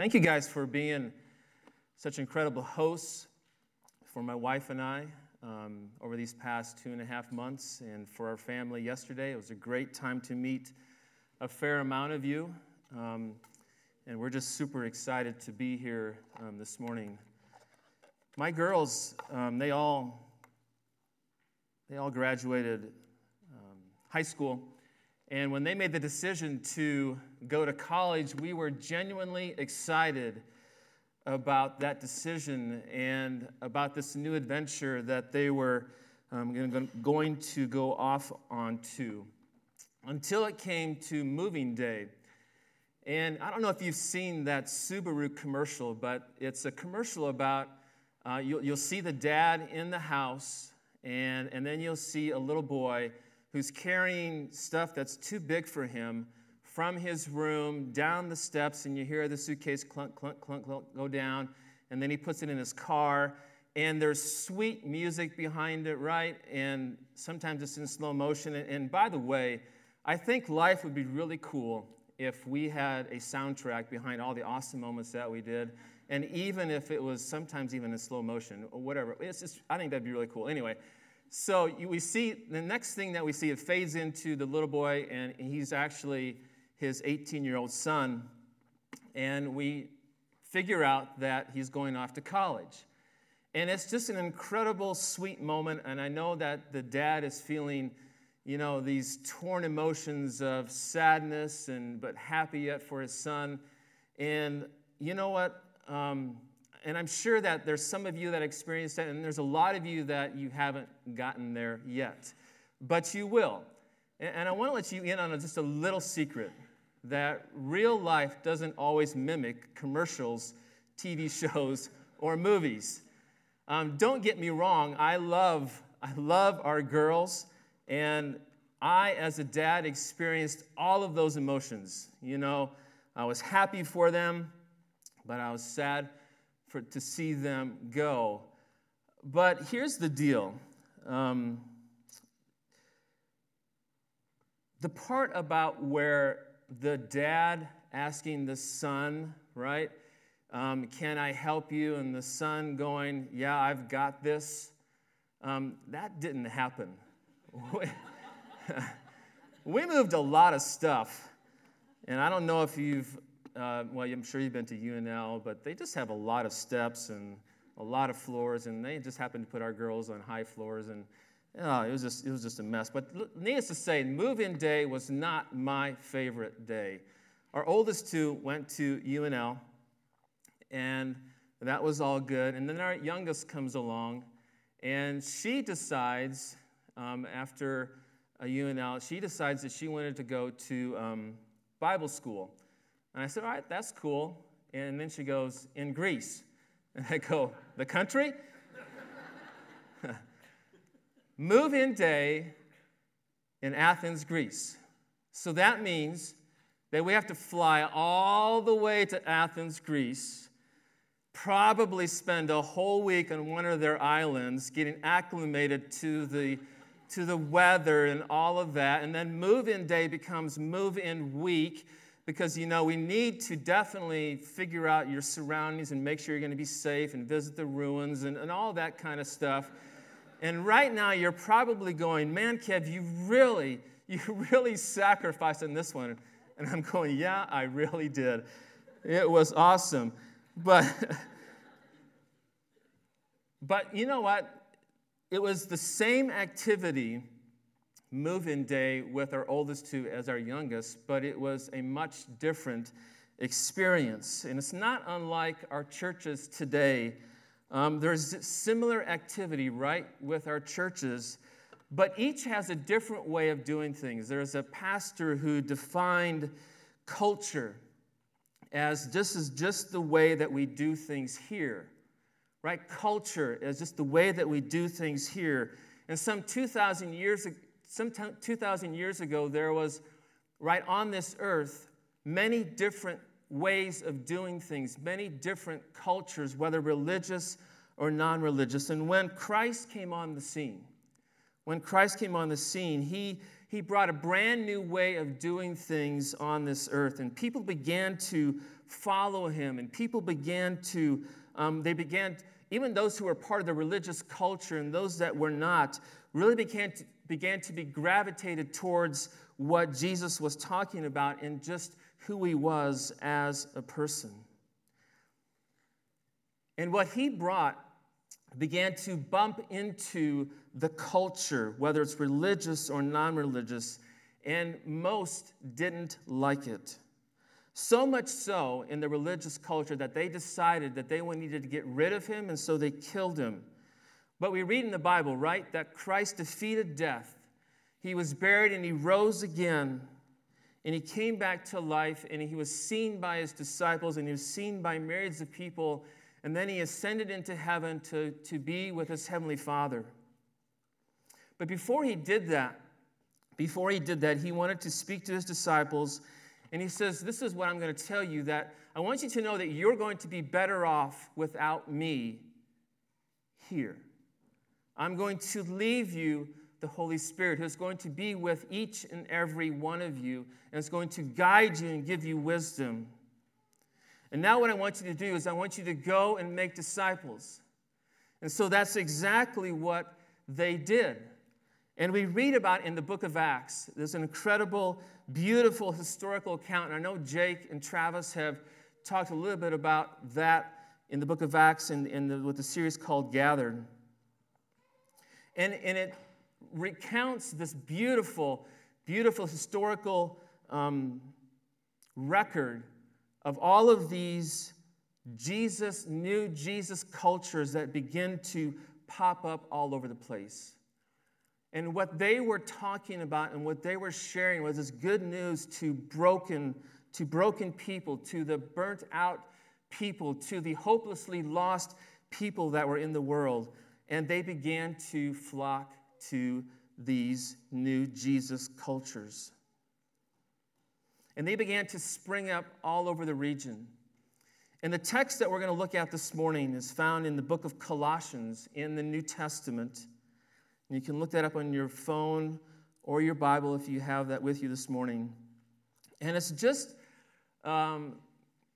Thank you guys for being such incredible hosts for my wife and I um, over these past two and a half months, and for our family yesterday. It was a great time to meet a fair amount of you, um, and we're just super excited to be here um, this morning. My girls, um, they all they all graduated um, high school and when they made the decision to go to college, we were genuinely excited about that decision and about this new adventure that they were um, going to go off onto until it came to moving day. And I don't know if you've seen that Subaru commercial, but it's a commercial about uh, you'll, you'll see the dad in the house, and, and then you'll see a little boy who's carrying stuff that's too big for him from his room down the steps, and you hear the suitcase clunk, clunk, clunk, clunk go down, and then he puts it in his car. And there's sweet music behind it, right? And sometimes it's in slow motion. And, by the way, I think life would be really cool if we had a soundtrack behind all the awesome moments that we did. And even if it was sometimes even in slow motion or whatever, it's just, I think that'd be really cool. Anyway, so you, we see the next thing that we see, it fades into the little boy, and he's actually his 18 year old son. And we figure out that he's going off to college. And it's just an incredible, sweet moment. And I know that the dad is feeling, you know, these torn emotions of sadness and but happy yet for his son. And you know what? Um, and I'm sure that there's some of you that experienced that, and there's a lot of you that you haven't gotten there yet. But you will. And I want to let you in on just a little secret that real life doesn't always mimic commercials, TV shows, or movies. Um, don't get me wrong, I love, I love our girls, and I, as a dad, experienced all of those emotions. You know, I was happy for them, but I was sad for, to see them go. But here's the deal um, the part about where the dad asking the son, right? Um, can I help you? And the son going, Yeah, I've got this. Um, that didn't happen. we moved a lot of stuff. And I don't know if you've uh, well, I'm sure you've been to UNL, but they just have a lot of steps and a lot of floors, and they just happened to put our girls on high floors, and oh, it was just it was just a mess. But needless to say, move-in day was not my favorite day. Our oldest two went to UNL, and that was all good. And then our youngest comes along, and she decides um, after a UNL, she decides that she wanted to go to um, Bible school. And I said, All right, that's cool. And then she goes, In Greece. And I go, The country? Move in day in Athens, Greece. So that means that we have to fly all the way to Athens, Greece, probably spend a whole week on one of their islands getting acclimated to the, to the weather and all of that. And then move in day becomes move in week because you know we need to definitely figure out your surroundings and make sure you're going to be safe and visit the ruins and, and all that kind of stuff and right now you're probably going man kev you really you really sacrificed on this one and i'm going yeah i really did it was awesome but but you know what it was the same activity move in day with our oldest two as our youngest, but it was a much different experience. And it's not unlike our churches today. Um, there's similar activity, right, with our churches, but each has a different way of doing things. There's a pastor who defined culture as this is just the way that we do things here, right? Culture is just the way that we do things here. And some 2,000 years some 2,000 years ago, there was right on this earth many different ways of doing things, many different cultures, whether religious or non religious. And when Christ came on the scene, when Christ came on the scene, he, he brought a brand new way of doing things on this earth. And people began to follow him, and people began to, um, they began, even those who were part of the religious culture and those that were not, really began to, began to be gravitated towards what Jesus was talking about and just who he was as a person. And what he brought began to bump into the culture, whether it's religious or non religious, and most didn't like it. So much so in the religious culture that they decided that they needed to get rid of him, and so they killed him. But we read in the Bible, right, that Christ defeated death. He was buried and he rose again. And he came back to life and he was seen by his disciples and he was seen by myriads of people and then he ascended into heaven to, to be with his heavenly Father. But before he did that, before he did that, he wanted to speak to his disciples, and he says, This is what I'm going to tell you that I want you to know that you're going to be better off without me here. I'm going to leave you the Holy Spirit, who's going to be with each and every one of you, and is going to guide you and give you wisdom. And now, what I want you to do is, I want you to go and make disciples. And so that's exactly what they did. And we read about in the book of Acts, there's an incredible, beautiful historical account. And I know Jake and Travis have talked a little bit about that in the book of Acts and in, the, with the series called Gathered. And, and it recounts this beautiful, beautiful historical um, record of all of these Jesus, new Jesus cultures that begin to pop up all over the place. And what they were talking about and what they were sharing was this good news to broken, to broken people, to the burnt out people, to the hopelessly lost people that were in the world. And they began to flock to these new Jesus cultures. And they began to spring up all over the region. And the text that we're going to look at this morning is found in the book of Colossians in the New Testament. And you can look that up on your phone or your Bible if you have that with you this morning. And it's just um,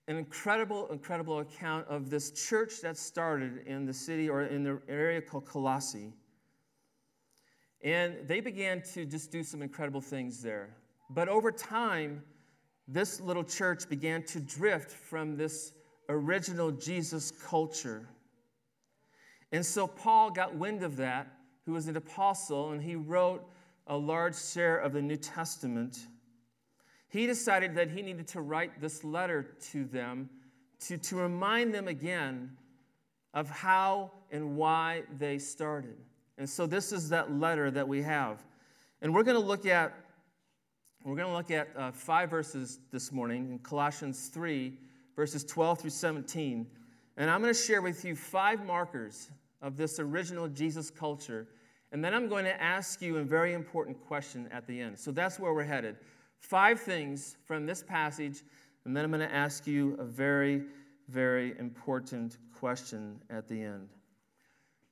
an incredible, incredible account of this church that started in the city or in the area called Colossae. And they began to just do some incredible things there. But over time, this little church began to drift from this original Jesus culture. And so Paul got wind of that, who was an apostle, and he wrote a large share of the New Testament. He decided that he needed to write this letter to them to, to remind them again of how and why they started. And so this is that letter that we have. And we're going to look at we're going to look at uh, five verses this morning in Colossians 3, verses 12 through 17. And I'm going to share with you five markers of this original Jesus culture. And then I'm going to ask you a very important question at the end. So that's where we're headed. Five things from this passage, and then I'm going to ask you a very, very important question at the end.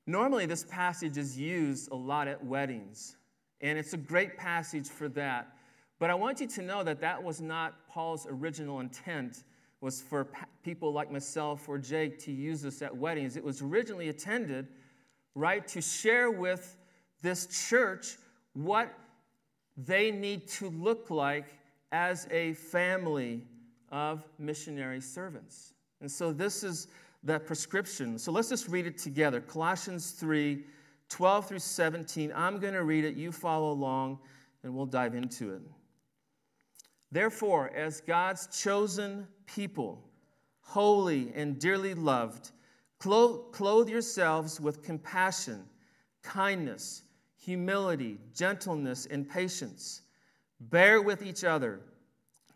Normally, this passage is used a lot at weddings, and it's a great passage for that. But I want you to know that that was not Paul's original intent was for people like myself or Jake to use this at weddings. It was originally intended, right, to share with this church what they need to look like as a family of missionary servants. And so this is that prescription. So let's just read it together. Colossians 3 12 through 17. I'm going to read it. You follow along, and we'll dive into it. Therefore, as God's chosen people, holy and dearly loved, clothe yourselves with compassion, kindness, humility, gentleness, and patience. Bear with each other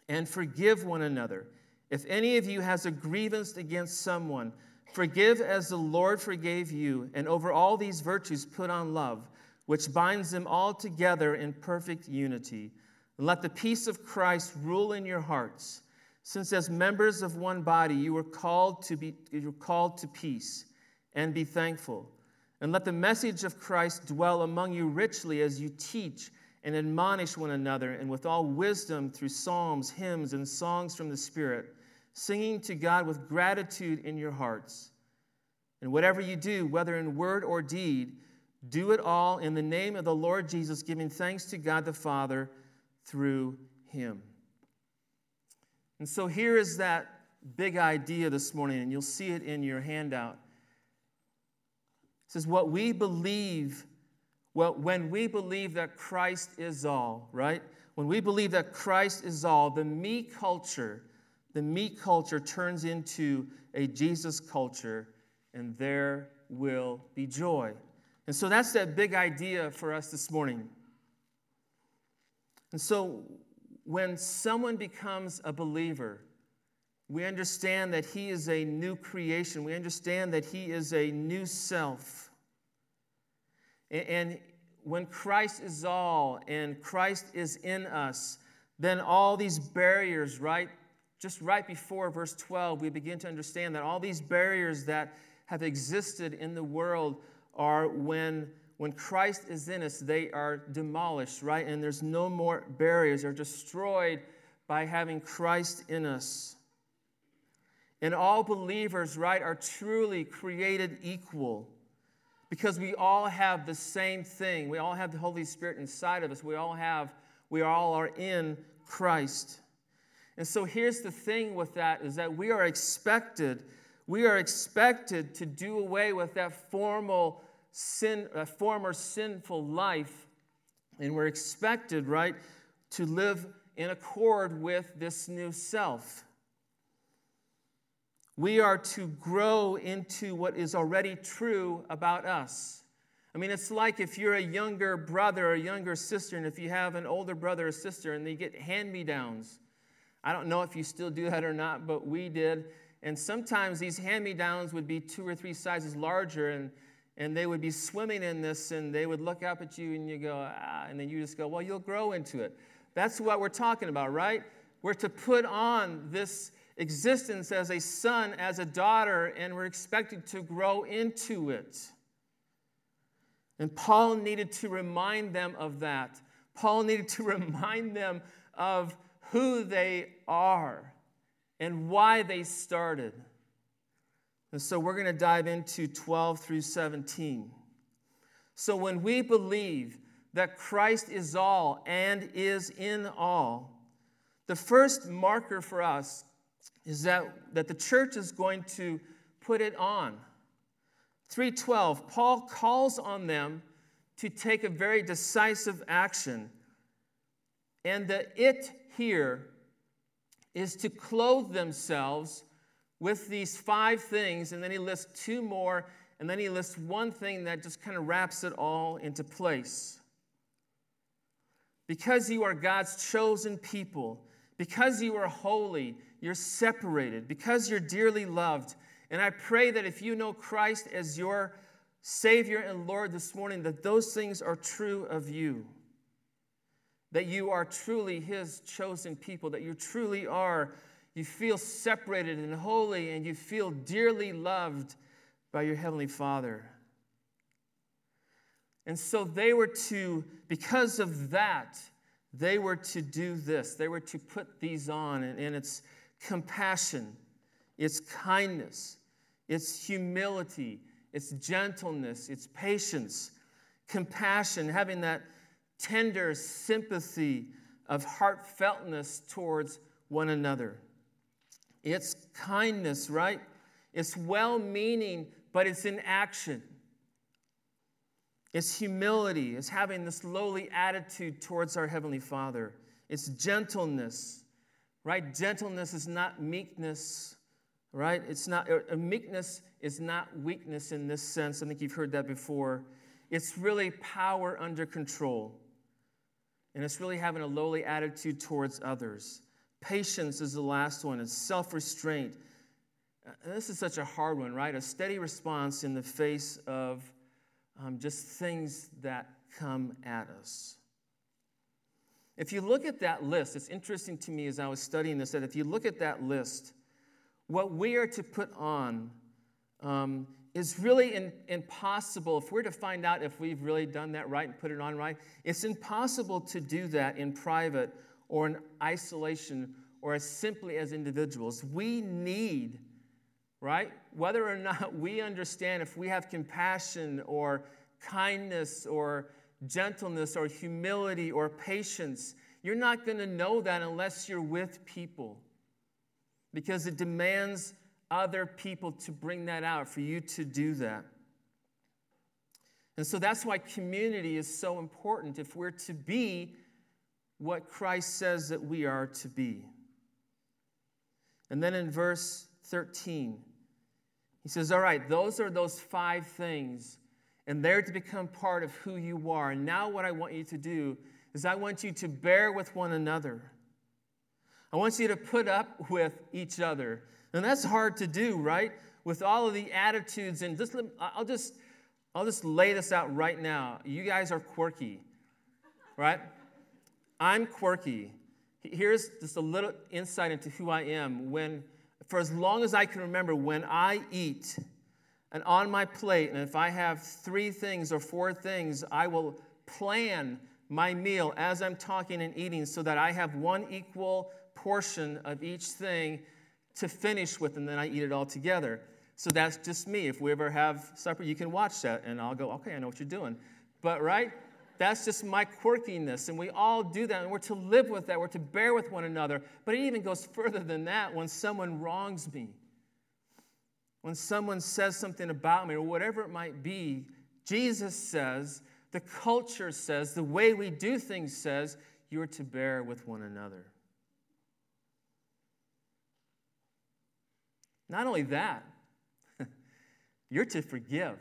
and forgive one another. If any of you has a grievance against someone, forgive as the Lord forgave you, and over all these virtues put on love, which binds them all together in perfect unity. And let the peace of Christ rule in your hearts, since as members of one body you were called to be you were called to peace, and be thankful. And let the message of Christ dwell among you richly as you teach and admonish one another, and with all wisdom through psalms, hymns, and songs from the Spirit, singing to God with gratitude in your hearts. And whatever you do, whether in word or deed, do it all in the name of the Lord Jesus, giving thanks to God the Father through him. And so here is that big idea this morning, and you'll see it in your handout. It says, What we believe well, when we believe that Christ is all, right? When we believe that Christ is all, the me culture, the me culture turns into a Jesus culture, and there will be joy. And so that's that big idea for us this morning. And so when someone becomes a believer, we understand that he is a new creation. We understand that he is a new self. And when Christ is all and Christ is in us, then all these barriers, right? Just right before verse 12, we begin to understand that all these barriers that have existed in the world are when when Christ is in us, they are demolished, right? And there's no more barriers, they're destroyed by having Christ in us. And all believers, right, are truly created equal because we all have the same thing. We all have the Holy Spirit inside of us. We all have, we all are in Christ. And so here's the thing with that is that we are expected, we are expected to do away with that formal sin, that former sinful life. And we're expected, right, to live in accord with this new self. We are to grow into what is already true about us. I mean, it's like if you're a younger brother or younger sister, and if you have an older brother or sister and they get hand me downs. I don't know if you still do that or not, but we did. And sometimes these hand me downs would be two or three sizes larger, and, and they would be swimming in this, and they would look up at you, and you go, ah, and then you just go, well, you'll grow into it. That's what we're talking about, right? We're to put on this existence as a son, as a daughter, and we're expected to grow into it. And Paul needed to remind them of that. Paul needed to remind them of who they are and why they started. And so we're going to dive into 12 through 17. So when we believe that Christ is all and is in all, the first marker for us is that, that the church is going to put it on. 312, Paul calls on them to take a very decisive action. And the it here is to clothe themselves with these five things, and then he lists two more, and then he lists one thing that just kind of wraps it all into place. Because you are God's chosen people, because you are holy, you're separated, because you're dearly loved. And I pray that if you know Christ as your Savior and Lord this morning, that those things are true of you. That you are truly His chosen people, that you truly are, you feel separated and holy, and you feel dearly loved by your Heavenly Father. And so they were to, because of that, they were to do this. They were to put these on, and, and it's compassion, it's kindness, it's humility, it's gentleness, it's patience, compassion, having that tender sympathy of heartfeltness towards one another. It's kindness, right? It's well meaning, but it's in action. It's humility, it's having this lowly attitude towards our Heavenly Father. It's gentleness, right? Gentleness is not meekness, right? It's not, a meekness is not weakness in this sense. I think you've heard that before. It's really power under control. And it's really having a lowly attitude towards others. Patience is the last one, it's self restraint. Uh, this is such a hard one, right? A steady response in the face of um, just things that come at us. If you look at that list, it's interesting to me as I was studying this that if you look at that list, what we are to put on um, is really in, impossible. If we're to find out if we've really done that right and put it on right, it's impossible to do that in private or in isolation or as simply as individuals. We need, right? Whether or not we understand if we have compassion or kindness or gentleness or humility or patience, you're not going to know that unless you're with people because it demands other people to bring that out, for you to do that. And so that's why community is so important if we're to be what Christ says that we are to be. And then in verse 13, he says, All right, those are those five things, and they're to become part of who you are. And now, what I want you to do is I want you to bear with one another. I want you to put up with each other. And that's hard to do, right? With all of the attitudes and just I'll just I'll just lay this out right now. You guys are quirky. Right? I'm quirky. Here's just a little insight into who I am. When for as long as I can remember, when I eat and on my plate, and if I have three things or four things, I will plan my meal as I'm talking and eating so that I have one equal portion of each thing to finish with, and then I eat it all together. So that's just me. If we ever have supper, you can watch that, and I'll go, okay, I know what you're doing. But, right? That's just my quirkiness, and we all do that, and we're to live with that. We're to bear with one another. But it even goes further than that when someone wrongs me, when someone says something about me, or whatever it might be. Jesus says, the culture says, the way we do things says, you're to bear with one another. Not only that, you're to forgive.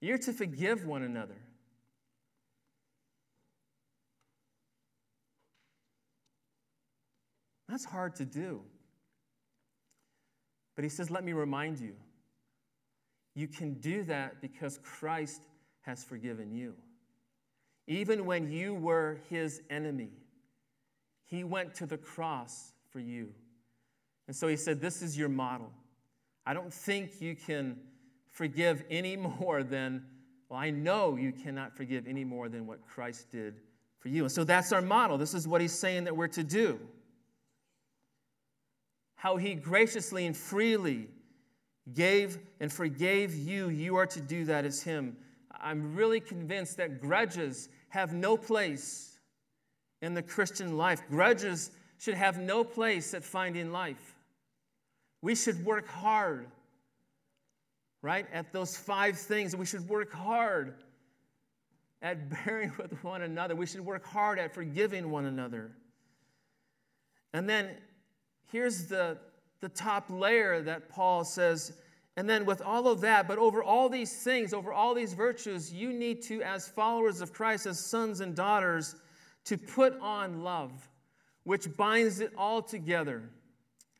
You're to forgive one another. That's hard to do. But he says, Let me remind you, you can do that because Christ has forgiven you. Even when you were his enemy, he went to the cross for you. And so he said, This is your model. I don't think you can forgive any more than, well, I know you cannot forgive any more than what Christ did for you. And so that's our model. This is what he's saying that we're to do. How he graciously and freely gave and forgave you, you are to do that as him. I'm really convinced that grudges have no place in the Christian life. Grudges should have no place at finding life. We should work hard, right, at those five things. We should work hard at bearing with one another. We should work hard at forgiving one another. And then here's the, the top layer that Paul says. And then, with all of that, but over all these things, over all these virtues, you need to, as followers of Christ, as sons and daughters, to put on love, which binds it all together.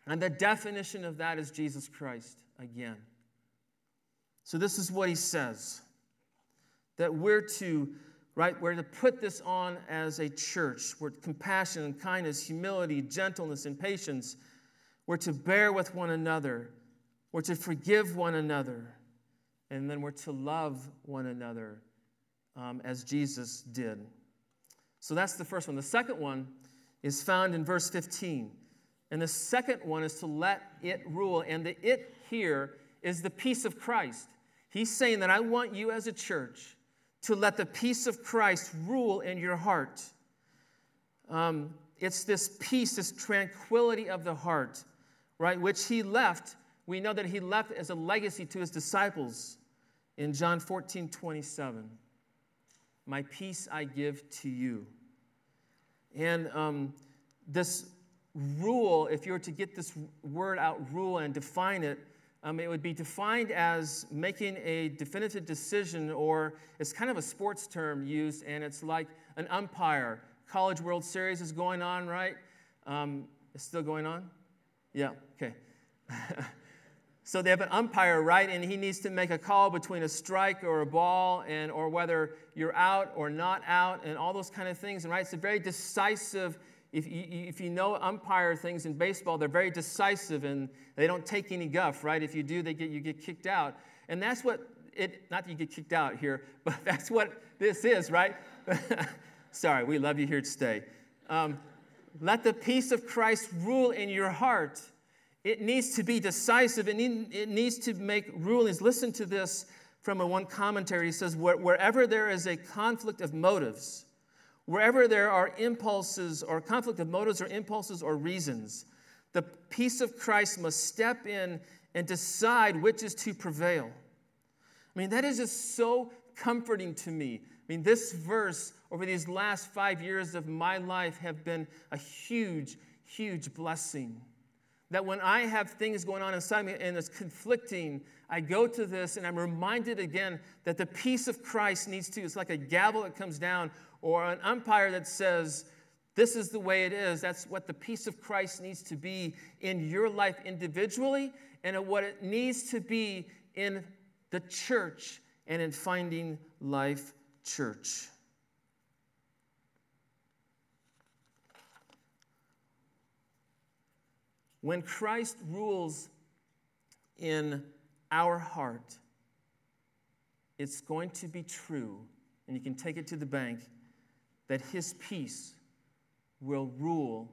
And the definition of that is Jesus Christ again. So this is what he says that we're to right we're to put this on as a church we're compassion and kindness humility gentleness and patience we're to bear with one another we're to forgive one another and then we're to love one another um, as jesus did. So that's the first one. The second one is found in verse 15 and the second one is to let it rule. And the it here is the peace of Christ. He's saying that I want you as a church to let the peace of Christ rule in your heart. Um, it's this peace, this tranquility of the heart, right, which he left. We know that he left as a legacy to his disciples in John 14 27. My peace I give to you. And um, this rule, if you were to get this word out, rule, and define it, um, it would be defined as making a definitive decision, or it's kind of a sports term used, and it's like an umpire. College World Series is going on, right? Um, it's still going on? Yeah, okay. so they have an umpire, right? And he needs to make a call between a strike or a ball, and or whether you're out or not out, and all those kind of things. And right, it's a very decisive if you, if you know umpire things in baseball, they're very decisive and they don't take any guff, right? If you do, they get, you get kicked out. And that's what it, not that you get kicked out here, but that's what this is, right? Sorry, we love you here to stay. Um, let the peace of Christ rule in your heart. It needs to be decisive. Need, it needs to make rulings. Listen to this from a one commentary. He says, Wherever there is a conflict of motives, wherever there are impulses or conflict of motives or impulses or reasons, the peace of Christ must step in and decide which is to prevail. I mean, that is just so comforting to me. I mean, this verse over these last five years of my life have been a huge, huge blessing. That when I have things going on inside me and it's conflicting, I go to this and I'm reminded again that the peace of Christ needs to, it's like a gavel that comes down or an umpire that says, this is the way it is. That's what the peace of Christ needs to be in your life individually and what it needs to be in the church and in finding life church. When Christ rules in our heart, it's going to be true, and you can take it to the bank, that his peace will rule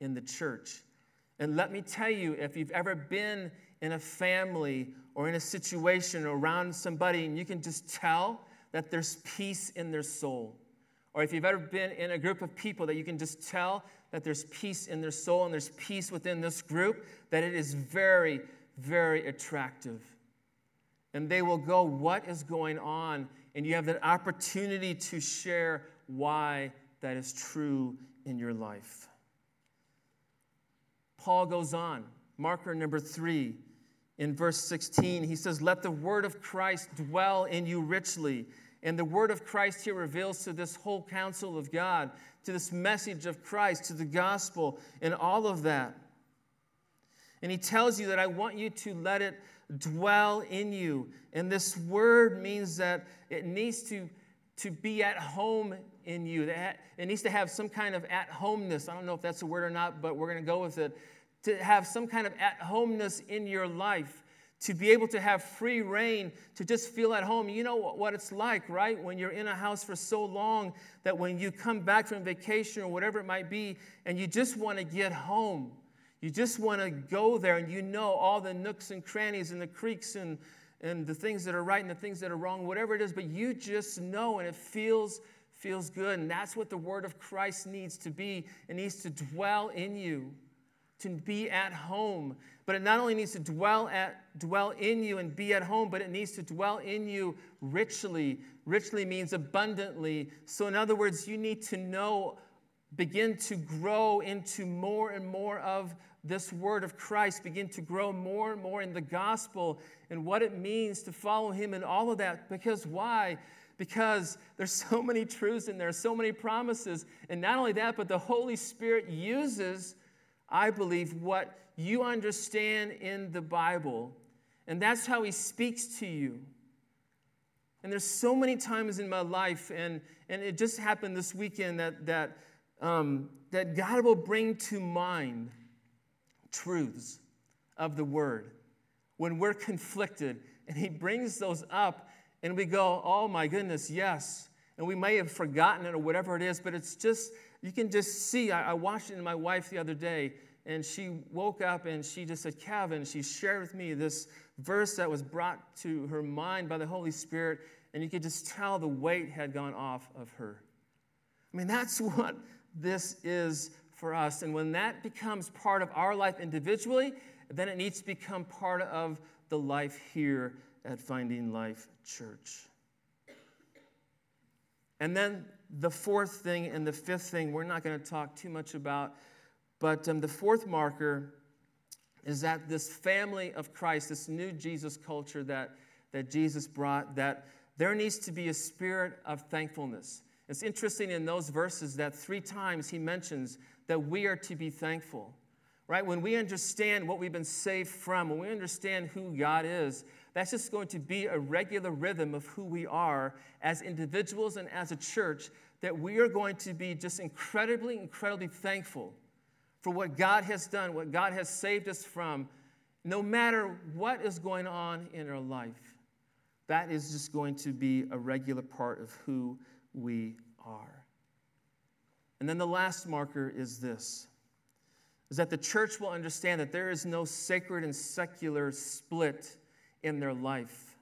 in the church. And let me tell you, if you've ever been in a family or in a situation around somebody and you can just tell that there's peace in their soul, or if you've ever been in a group of people that you can just tell that there's peace in their soul and there's peace within this group, that it is very, very attractive. And they will go, What is going on? And you have that opportunity to share why that is true in your life. Paul goes on, marker number three, in verse 16. He says, Let the word of Christ dwell in you richly. And the word of Christ here reveals to this whole counsel of God to this message of Christ, to the gospel, and all of that. And he tells you that I want you to let it dwell in you. And this word means that it needs to, to be at home in you. It needs to have some kind of at homeness. I don't know if that's a word or not, but we're going to go with it. To have some kind of at homeness in your life to be able to have free rein, to just feel at home. You know what it's like, right? When you're in a house for so long that when you come back from vacation or whatever it might be, and you just want to get home, you just want to go there and you know all the nooks and crannies and the creaks and, and the things that are right and the things that are wrong, whatever it is, but you just know and it feels feels good. And that's what the word of Christ needs to be. It needs to dwell in you to be at home. But it not only needs to dwell, at, dwell in you and be at home, but it needs to dwell in you richly. Richly means abundantly. So, in other words, you need to know, begin to grow into more and more of this word of Christ, begin to grow more and more in the gospel and what it means to follow him and all of that. Because why? Because there's so many truths in there, so many promises. And not only that, but the Holy Spirit uses I believe, what you understand in the Bible. And that's how He speaks to you. And there's so many times in my life, and, and it just happened this weekend that, that, um, that God will bring to mind truths of the Word when we're conflicted. And He brings those up, and we go, oh my goodness, yes. And we may have forgotten it or whatever it is, but it's just, you can just see. I, I watched it in my wife the other day, and she woke up and she just said, Calvin, she shared with me this verse that was brought to her mind by the Holy Spirit, and you could just tell the weight had gone off of her. I mean, that's what this is for us. And when that becomes part of our life individually, then it needs to become part of the life here at Finding Life Church. And then the fourth thing and the fifth thing, we're not going to talk too much about, but um, the fourth marker is that this family of Christ, this new Jesus culture that, that Jesus brought, that there needs to be a spirit of thankfulness. It's interesting in those verses that three times he mentions that we are to be thankful, right? When we understand what we've been saved from, when we understand who God is, that's just going to be a regular rhythm of who we are as individuals and as a church that we are going to be just incredibly, incredibly thankful for what God has done, what God has saved us from, no matter what is going on in our life. That is just going to be a regular part of who we are. And then the last marker is this is that the church will understand that there is no sacred and secular split in their life.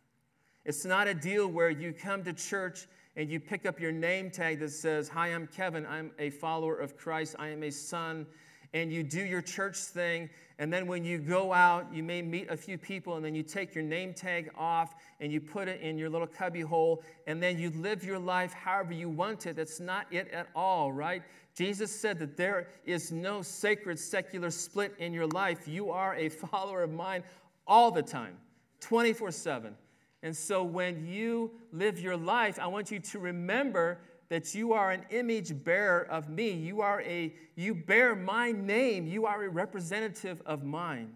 It's not a deal where you come to church and you pick up your name tag that says, Hi, I'm Kevin. I'm a follower of Christ. I am a son. And you do your church thing. And then when you go out, you may meet a few people, and then you take your name tag off and you put it in your little cubby hole. And then you live your life however you want it. That's not it at all, right? Jesus said that there is no sacred secular split in your life. You are a follower of mine all the time, 24 7. And so when you live your life, I want you to remember that you are an image bearer of me. You are a you bear my name. You are a representative of mine.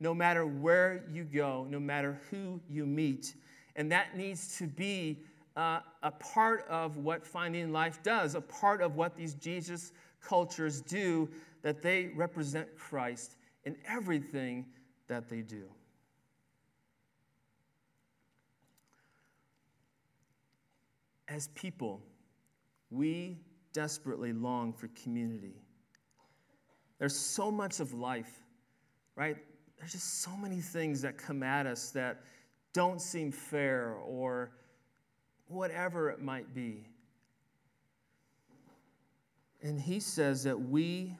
No matter where you go, no matter who you meet. And that needs to be uh, a part of what Finding Life does, a part of what these Jesus cultures do, that they represent Christ in everything that they do. As people, we desperately long for community. There's so much of life, right? There's just so many things that come at us that don't seem fair or whatever it might be. And he says that we,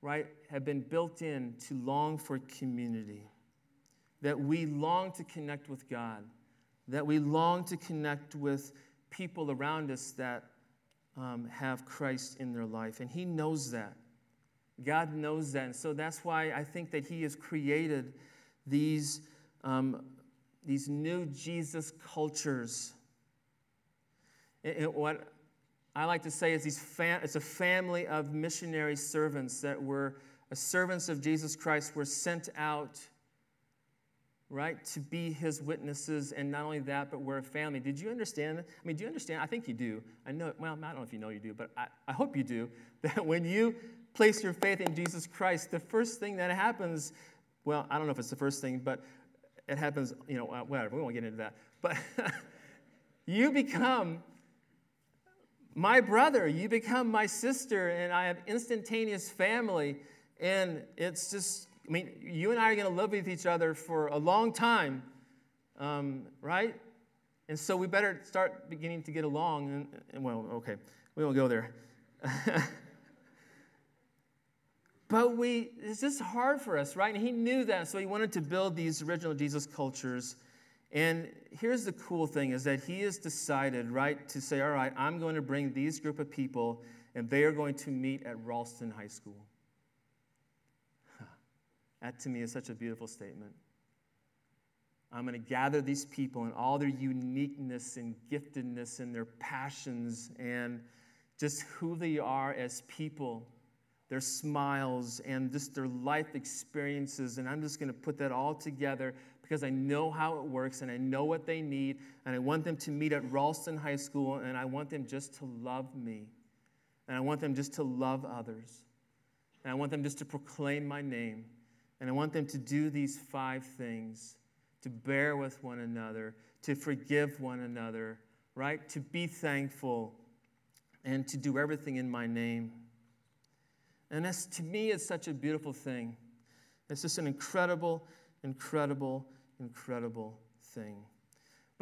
right, have been built in to long for community, that we long to connect with God, that we long to connect with people around us that um, have Christ in their life. And He knows that. God knows that. And so that's why I think that He has created these, um, these new Jesus cultures. What I like to say is these fam- it's a family of missionary servants that were servants of Jesus Christ were sent out right? To be his witnesses, and not only that, but we're a family. Did you understand? I mean, do you understand? I think you do. I know, well, I don't know if you know you do, but I, I hope you do, that when you place your faith in Jesus Christ, the first thing that happens, well, I don't know if it's the first thing, but it happens, you know, whatever, we won't get into that. But you become my brother, you become my sister, and I have instantaneous family, and it's just I mean, you and I are going to live with each other for a long time, um, right? And so we better start beginning to get along. And, and well, okay, we won't go there. but we, it's just hard for us, right? And he knew that, so he wanted to build these original Jesus cultures. And here's the cool thing is that he has decided, right, to say, all right, I'm going to bring these group of people, and they are going to meet at Ralston High School. That to me is such a beautiful statement. I'm going to gather these people and all their uniqueness and giftedness and their passions and just who they are as people, their smiles and just their life experiences. And I'm just going to put that all together because I know how it works and I know what they need. And I want them to meet at Ralston High School and I want them just to love me. And I want them just to love others. And I want them just to proclaim my name. And I want them to do these five things to bear with one another, to forgive one another, right? To be thankful, and to do everything in my name. And that's, to me, it's such a beautiful thing. It's just an incredible, incredible, incredible thing.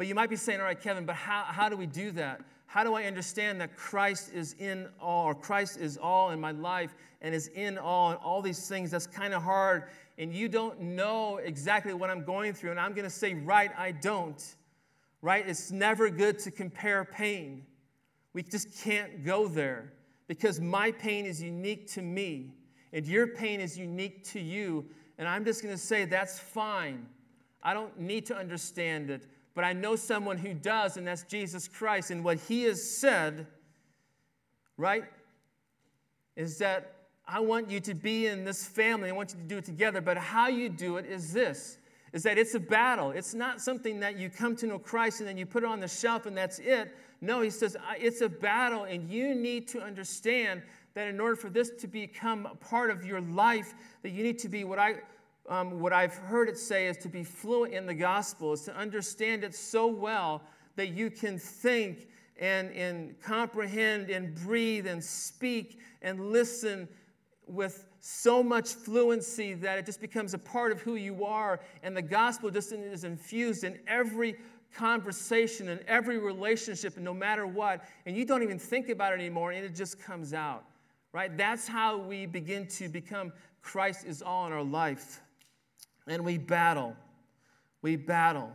But you might be saying, all right, Kevin, but how, how do we do that? How do I understand that Christ is in all, or Christ is all in my life and is in all, and all these things? That's kind of hard and you don't know exactly what I'm going through, and I'm going to say, right, I don't. Right? It's never good to compare pain. We just can't go there because my pain is unique to me, and your pain is unique to you. And I'm just going to say, that's fine. I don't need to understand it, but I know someone who does, and that's Jesus Christ. And what he has said, right, is that I want you to be in this family. I want you to do it together. But how you do it is this is that it's a battle. It's not something that you come to know Christ and then you put it on the shelf and that's it. No, he says it's a battle, and you need to understand that in order for this to become a part of your life, that you need to be what I um, what I've heard it say is to be fluent in the gospel, is to understand it so well that you can think and, and comprehend and breathe and speak and listen with so much fluency that it just becomes a part of who you are. And the gospel just is infused in every conversation and every relationship, and no matter what. And you don't even think about it anymore, and it just comes out, right? That's how we begin to become Christ is all in our life. And we battle. We battle.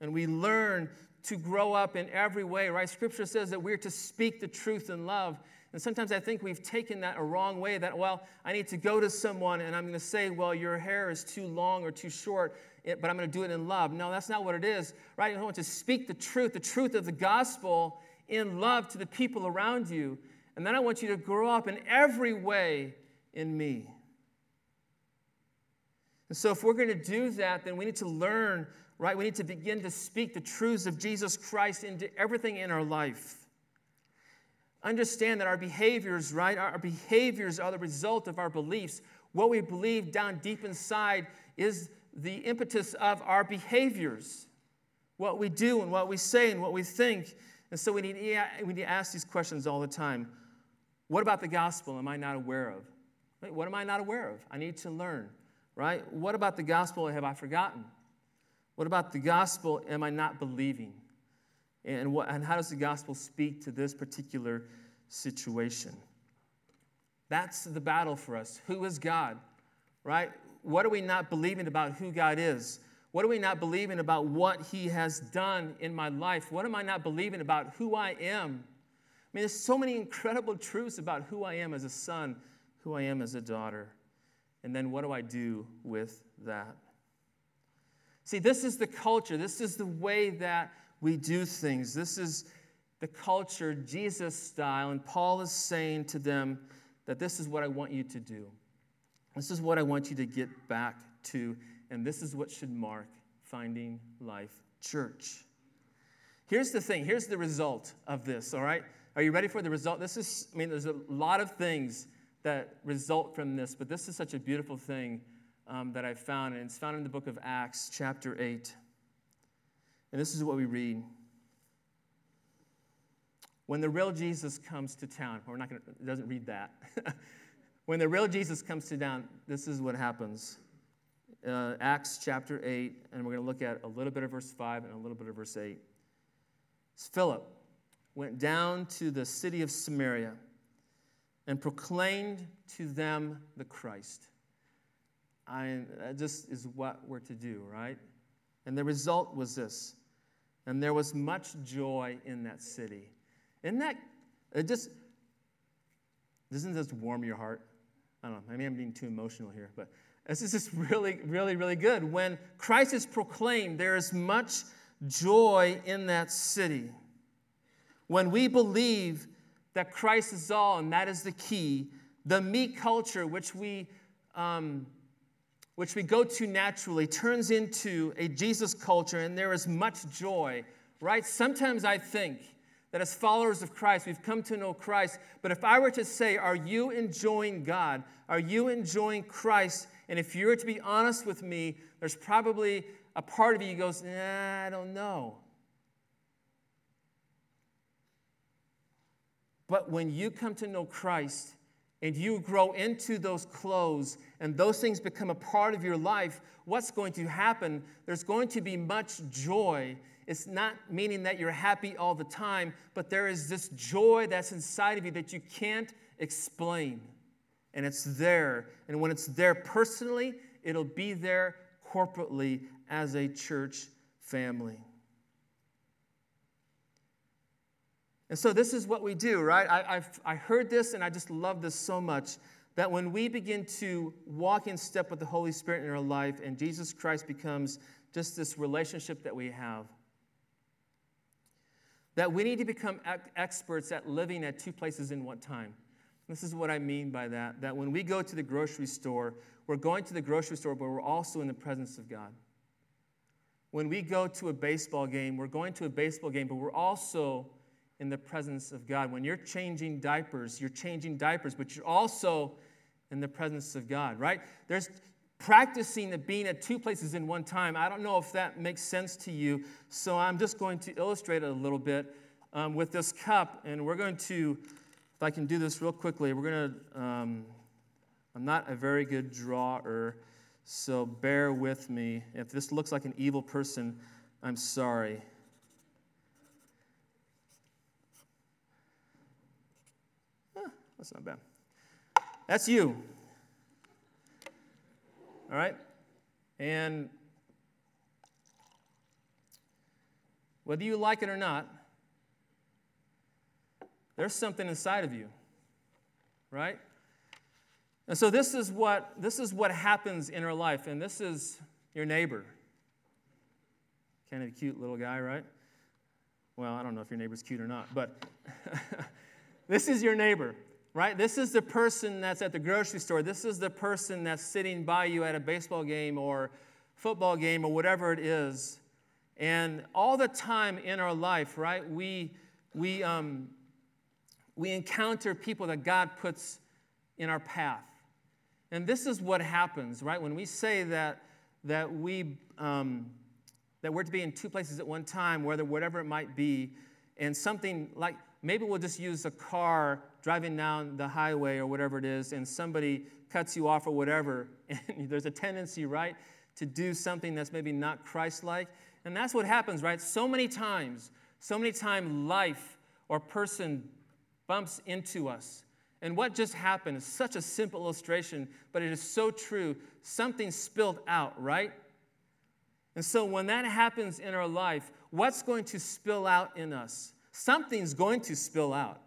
And we learn to grow up in every way, right? Scripture says that we're to speak the truth in love. And sometimes I think we've taken that a wrong way that, well, I need to go to someone and I'm going to say, well, your hair is too long or too short, but I'm going to do it in love. No, that's not what it is, right? I want to speak the truth, the truth of the gospel in love to the people around you. And then I want you to grow up in every way in me. And so, if we're going to do that, then we need to learn, right? We need to begin to speak the truths of Jesus Christ into everything in our life. Understand that our behaviors, right? Our behaviors are the result of our beliefs. What we believe down deep inside is the impetus of our behaviors, what we do and what we say and what we think. And so we need, we need to ask these questions all the time. What about the gospel am I not aware of? What am I not aware of? I need to learn right? What about the gospel have I forgotten? What about the gospel am I not believing? And, what, and how does the gospel speak to this particular situation? That's the battle for us. Who is God, right? What are we not believing about who God is? What are we not believing about what He has done in my life? What am I not believing about who I am? I mean, there's so many incredible truths about who I am as a son, who I am as a daughter. And then what do I do with that? See, this is the culture. This is the way that we do things. This is the culture, Jesus style. And Paul is saying to them that this is what I want you to do. This is what I want you to get back to. And this is what should mark Finding Life Church. Here's the thing here's the result of this, all right? Are you ready for the result? This is, I mean, there's a lot of things that result from this, but this is such a beautiful thing um, that I found, and it's found in the book of Acts, chapter 8. And this is what we read. When the real Jesus comes to town, we're not going to, it doesn't read that. when the real Jesus comes to town, this is what happens. Uh, Acts chapter 8, and we're going to look at a little bit of verse 5 and a little bit of verse 8. Philip went down to the city of Samaria and proclaimed to them the Christ. I, that just is what we're to do, right? And the result was this. And there was much joy in that city. Isn't that, it just, doesn't this warm your heart? I don't know, maybe I'm being too emotional here, but this is just really, really, really good. When Christ is proclaimed, there is much joy in that city. When we believe that Christ is all, and that is the key. The me culture, which we, um, which we go to naturally, turns into a Jesus culture, and there is much joy, right? Sometimes I think that as followers of Christ, we've come to know Christ, but if I were to say, Are you enjoying God? Are you enjoying Christ? And if you were to be honest with me, there's probably a part of you goes, Nah, I don't know. But when you come to know Christ and you grow into those clothes and those things become a part of your life, what's going to happen? There's going to be much joy. It's not meaning that you're happy all the time, but there is this joy that's inside of you that you can't explain. And it's there. And when it's there personally, it'll be there corporately as a church family. And so this is what we do, right? I, I've, I heard this and I just love this so much that when we begin to walk in step with the Holy Spirit in our life and Jesus Christ becomes just this relationship that we have, that we need to become experts at living at two places in one time. This is what I mean by that that when we go to the grocery store, we're going to the grocery store, but we're also in the presence of God. When we go to a baseball game, we're going to a baseball game, but we're also in the presence of God. When you're changing diapers, you're changing diapers, but you're also in the presence of God, right? There's practicing the being at two places in one time. I don't know if that makes sense to you, so I'm just going to illustrate it a little bit um, with this cup, and we're going to, if I can do this real quickly, we're going to, um, I'm not a very good drawer, so bear with me. If this looks like an evil person, I'm sorry. That's not bad. That's you. All right? And whether you like it or not, there's something inside of you. Right? And so this is what this is what happens in our life, and this is your neighbor. Kind of a cute little guy, right? Well, I don't know if your neighbor's cute or not, but this is your neighbor right? This is the person that's at the grocery store. This is the person that's sitting by you at a baseball game or football game or whatever it is. And all the time in our life, right, we, we, um, we encounter people that God puts in our path. And this is what happens, right? When we say that, that, we, um, that we're to be in two places at one time, whether whatever it might be, and something like maybe we'll just use a car driving down the highway or whatever it is, and somebody cuts you off or whatever, and there's a tendency, right, to do something that's maybe not Christ like. And that's what happens, right? So many times, so many times life or person bumps into us. And what just happened is such a simple illustration, but it is so true. Something spilled out, right? And so when that happens in our life, what's going to spill out in us? Something's going to spill out.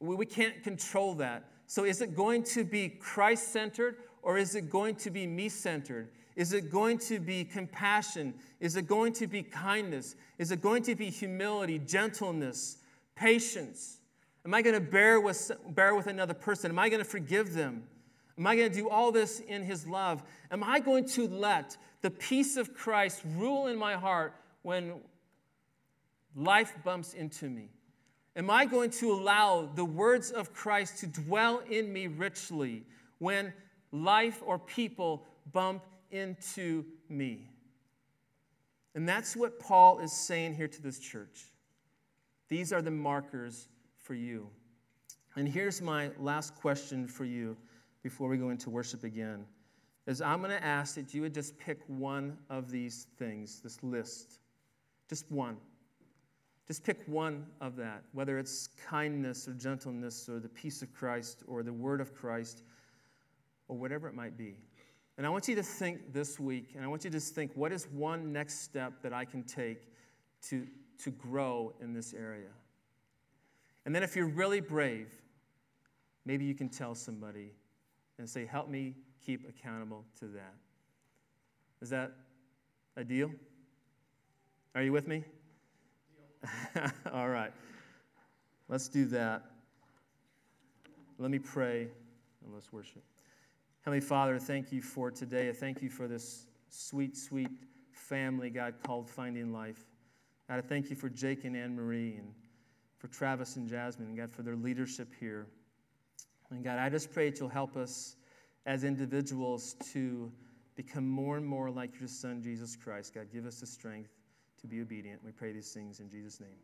We, we can't control that. So is it going to be Christ centered or is it going to be me centered? Is it going to be compassion? Is it going to be kindness? Is it going to be humility, gentleness, patience? Am I going to bear with, bear with another person? Am I going to forgive them? Am I going to do all this in His love? Am I going to let the peace of Christ rule in my heart when life bumps into me? Am I going to allow the words of Christ to dwell in me richly when life or people bump into me? And that's what Paul is saying here to this church. These are the markers for you. And here's my last question for you before we go into worship again. Is I'm going to ask that you would just pick one of these things, this list. Just one. Just pick one of that, whether it's kindness or gentleness or the peace of Christ or the word of Christ or whatever it might be. And I want you to think this week, and I want you to just think what is one next step that I can take to, to grow in this area? And then if you're really brave, maybe you can tell somebody and say, Help me keep accountable to that. Is that a deal? Are you with me? All right. Let's do that. Let me pray and let's worship. Heavenly Father, thank you for today. I thank you for this sweet, sweet family, God, called Finding Life. God, I thank you for Jake and Anne Marie and for Travis and Jasmine, and God, for their leadership here. And God, I just pray that you'll help us as individuals to become more and more like your Son, Jesus Christ. God, give us the strength to be obedient. We pray these things in Jesus' name.